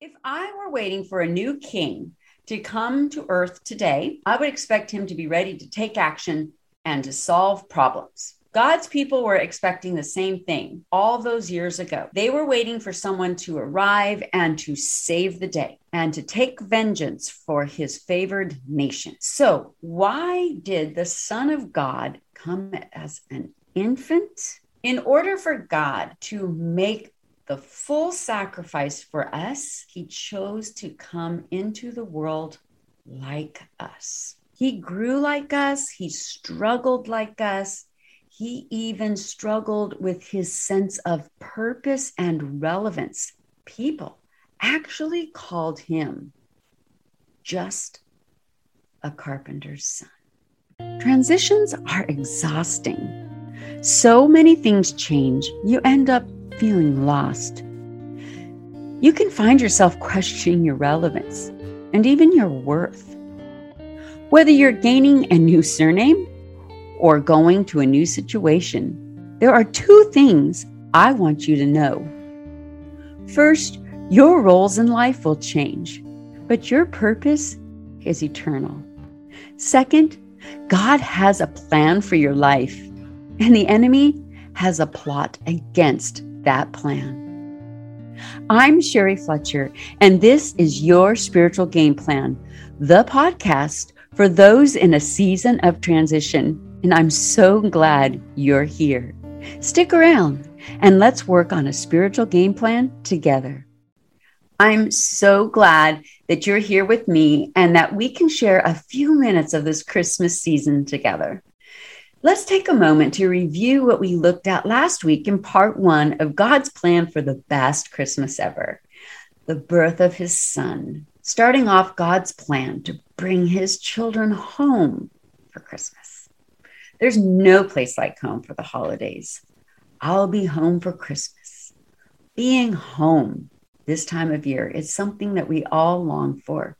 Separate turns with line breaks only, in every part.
If I were waiting for a new king to come to earth today, I would expect him to be ready to take action and to solve problems. God's people were expecting the same thing all those years ago. They were waiting for someone to arrive and to save the day and to take vengeance for his favored nation. So, why did the Son of God come as an infant? In order for God to make the full sacrifice for us, he chose to come into the world like us. He grew like us, he struggled like us. He even struggled with his sense of purpose and relevance. People actually called him just a carpenter's son. Transitions are exhausting. So many things change, you end up feeling lost. You can find yourself questioning your relevance and even your worth. Whether you're gaining a new surname or going to a new situation, there are two things I want you to know. First, your roles in life will change, but your purpose is eternal. Second, God has a plan for your life, and the enemy has a plot against that plan. I'm Sherry Fletcher, and this is your Spiritual Game Plan, the podcast for those in a season of transition. And I'm so glad you're here. Stick around and let's work on a spiritual game plan together. I'm so glad that you're here with me and that we can share a few minutes of this Christmas season together. Let's take a moment to review what we looked at last week in part one of God's plan for the best Christmas ever the birth of his son, starting off God's plan to bring his children home for Christmas. There's no place like home for the holidays. I'll be home for Christmas. Being home this time of year is something that we all long for.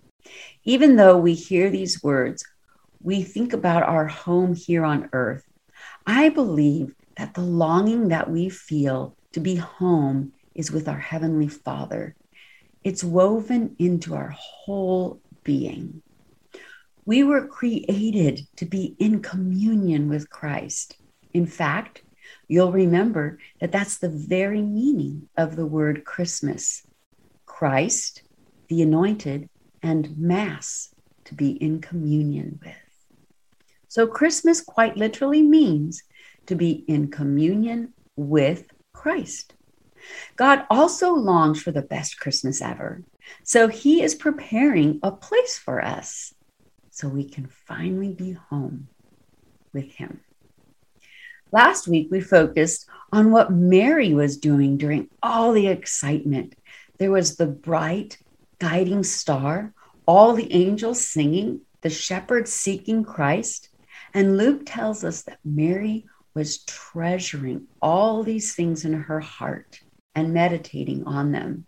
Even though we hear these words we think about our home here on earth, I believe that the longing that we feel to be home is with our Heavenly Father. It's woven into our whole being. We were created to be in communion with Christ. In fact, you'll remember that that's the very meaning of the word Christmas Christ, the anointed, and Mass, to be in communion with. So, Christmas quite literally means to be in communion with Christ. God also longs for the best Christmas ever. So, He is preparing a place for us so we can finally be home with Him. Last week, we focused on what Mary was doing during all the excitement. There was the bright, guiding star, all the angels singing, the shepherds seeking Christ. And Luke tells us that Mary was treasuring all these things in her heart and meditating on them.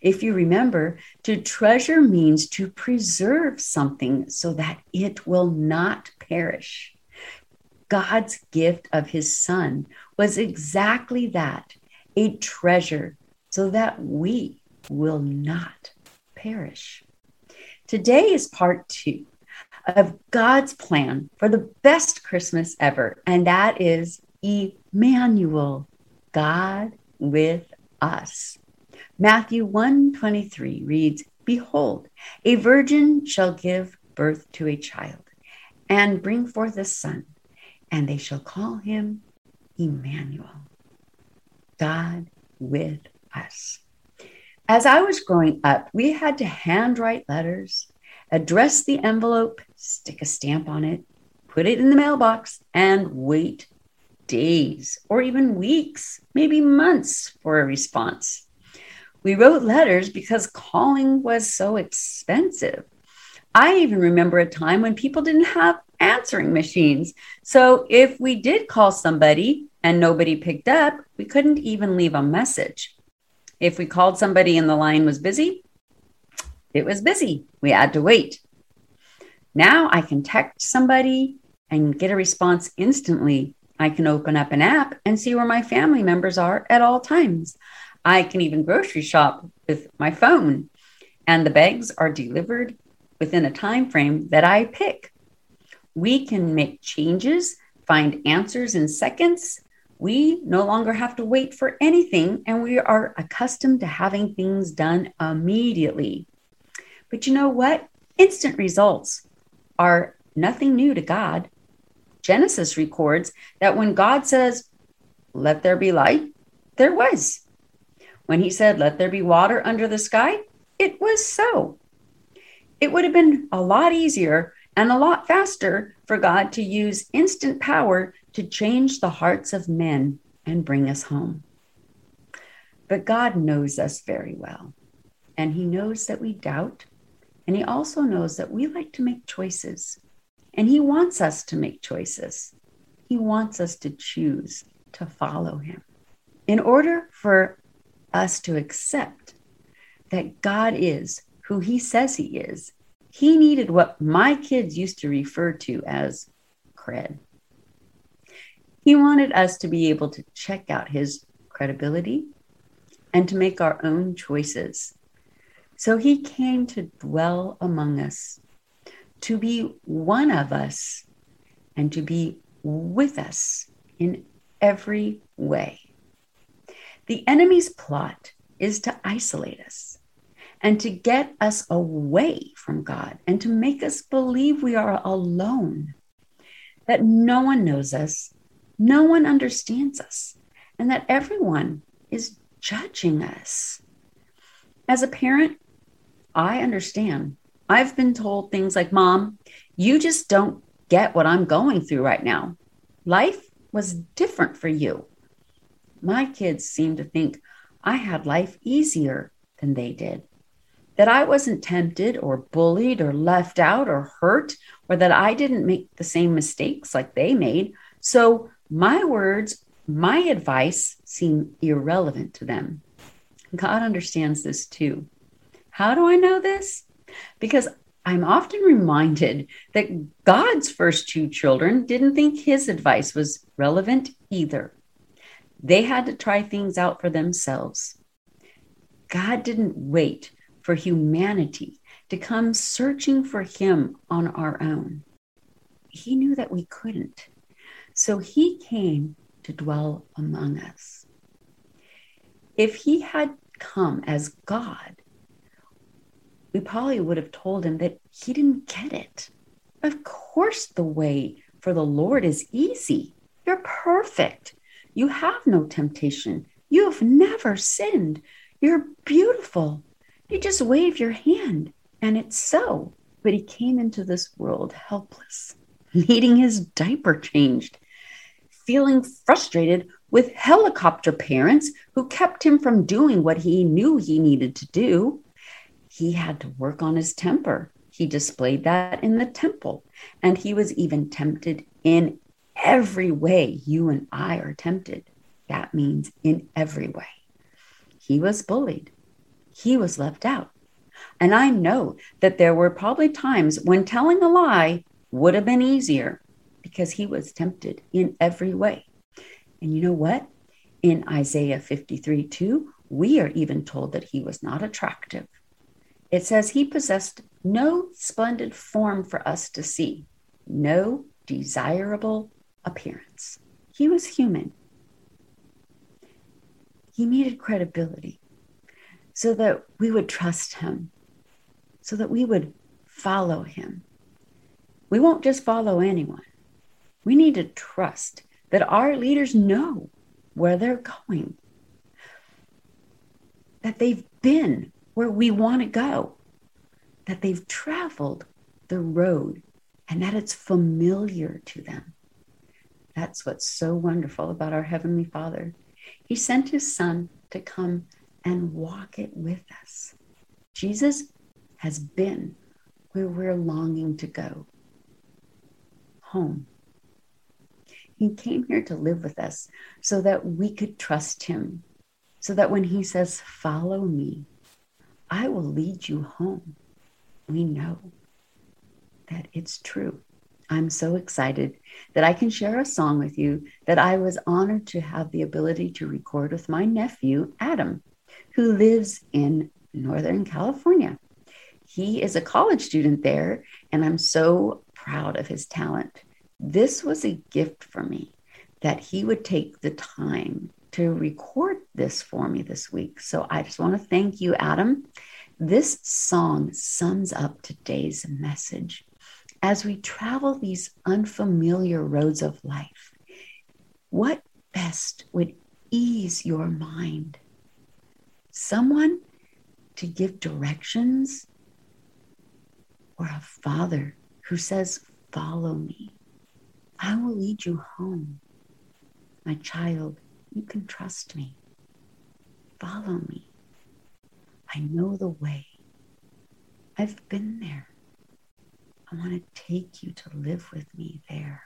If you remember, to treasure means to preserve something so that it will not perish. God's gift of his son was exactly that a treasure so that we will not perish. Today is part two of God's plan for the best Christmas ever, and that is Emmanuel, God with us. Matthew 1:23 reads, "Behold, a virgin shall give birth to a child and bring forth a son, and they shall call him Emmanuel, God with us." As I was growing up, we had to handwrite letters address the envelope, stick a stamp on it, put it in the mailbox, and wait days or even weeks, maybe months for a response. We wrote letters because calling was so expensive. I even remember a time when people didn't have answering machines. So if we did call somebody and nobody picked up, we couldn't even leave a message. If we called somebody and the line was busy, it was busy. We had to wait. Now I can text somebody and get a response instantly. I can open up an app and see where my family members are at all times. I can even grocery shop with my phone. and the bags are delivered within a time frame that I pick. We can make changes, find answers in seconds. We no longer have to wait for anything, and we are accustomed to having things done immediately. But you know what? Instant results are nothing new to God. Genesis records that when God says, Let there be light, there was. When he said, Let there be water under the sky, it was so. It would have been a lot easier and a lot faster for God to use instant power to change the hearts of men and bring us home. But God knows us very well, and He knows that we doubt, and He also knows that we like to make choices, and He wants us to make choices. He wants us to choose to follow Him. In order for us to accept that God is who He says He is, he needed what my kids used to refer to as cred. He wanted us to be able to check out his credibility and to make our own choices. So he came to dwell among us, to be one of us, and to be with us in every way. The enemy's plot is to isolate us and to get us away from God and to make us believe we are alone, that no one knows us, no one understands us, and that everyone is judging us. As a parent, I understand. I've been told things like, Mom, you just don't get what I'm going through right now. Life was different for you. My kids seem to think I had life easier than they did that I wasn't tempted or bullied or left out or hurt, or that I didn't make the same mistakes like they made. So my words, my advice seem irrelevant to them. God understands this too. How do I know this? Because I'm often reminded that God's first two children didn't think his advice was relevant either. They had to try things out for themselves. God didn't wait for humanity to come searching for him on our own. He knew that we couldn't. So he came to dwell among us. If he had come as God, we probably would have told him that he didn't get it. Of course, the way for the Lord is easy. You're perfect. You have no temptation. You have never sinned. You're beautiful. You just wave your hand and it's so. But he came into this world helpless, needing his diaper changed, feeling frustrated with helicopter parents who kept him from doing what he knew he needed to do. He had to work on his temper. He displayed that in the temple. And he was even tempted in every way you and I are tempted. That means in every way. He was bullied he was left out. And I know that there were probably times when telling a lie would have been easier because he was tempted in every way. And you know what? In Isaiah 53 2, we are even told that he was not attractive. It says he possessed no splendid form for us to see, no desirable appearance. He was human. He needed credibility so that we would trust him, so that we would follow him. We won't just follow anyone. We need to trust that our leaders know where they're going, that they've been where we want to go, that they've traveled the road, and that it's familiar to them. That's what's so wonderful about our Heavenly Father. He sent His Son to come and walk it with us. Jesus has been where we're longing to go home. He came here to live with us so that we could trust him, so that when he says, Follow me, I will lead you home. We know that it's true. I'm so excited that I can share a song with you that I was honored to have the ability to record with my nephew, Adam who lives in Northern California. he is a college student there, and I'm so proud of his talent. This was a gift for me that he would take the time to record this for me this week. So I just want to thank you, Adam. This song sums up today's message. As we travel these unfamiliar roads of life, what best would ease your mind? Someone to give directions or a father who says, Follow me. I will lead you home. My child, you can trust me. Follow me. I know the way. I've been there. I want to take you to live with me there.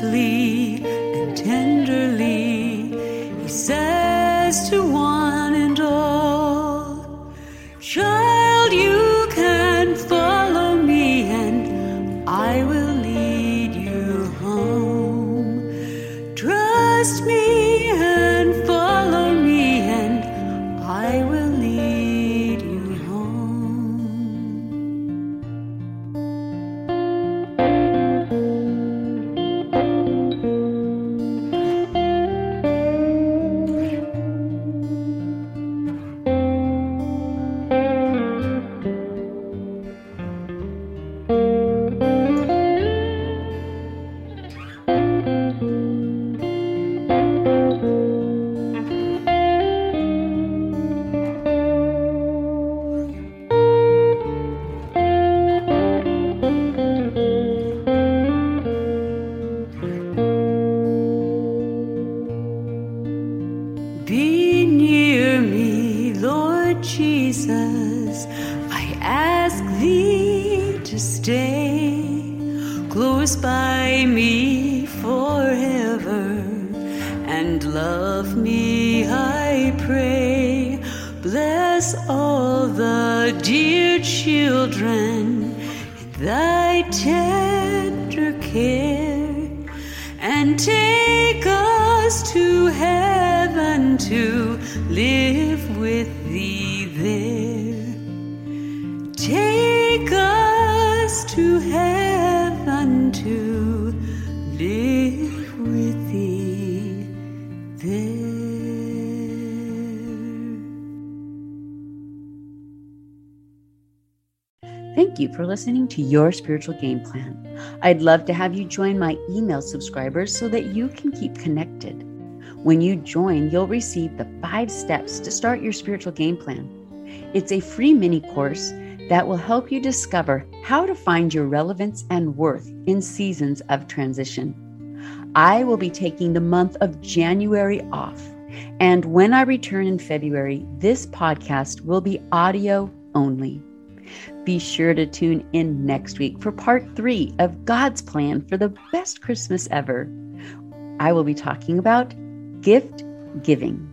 gently and tenderly, he says to one. us all the dear children in thy tender care, and take us to heaven to live with thee there. Take us to heaven. Thank you for listening to Your Spiritual Game Plan. I'd love to have you join my email subscribers so that you can keep connected. When you join, you'll receive the five steps to start your spiritual game plan. It's a free mini course that will help you discover how to find your relevance and worth in seasons of transition. I will be taking the month of January off. And when I return in February, this podcast will be audio only. Be sure to tune in next week for part three of God's plan for the best Christmas ever. I will be talking about gift giving.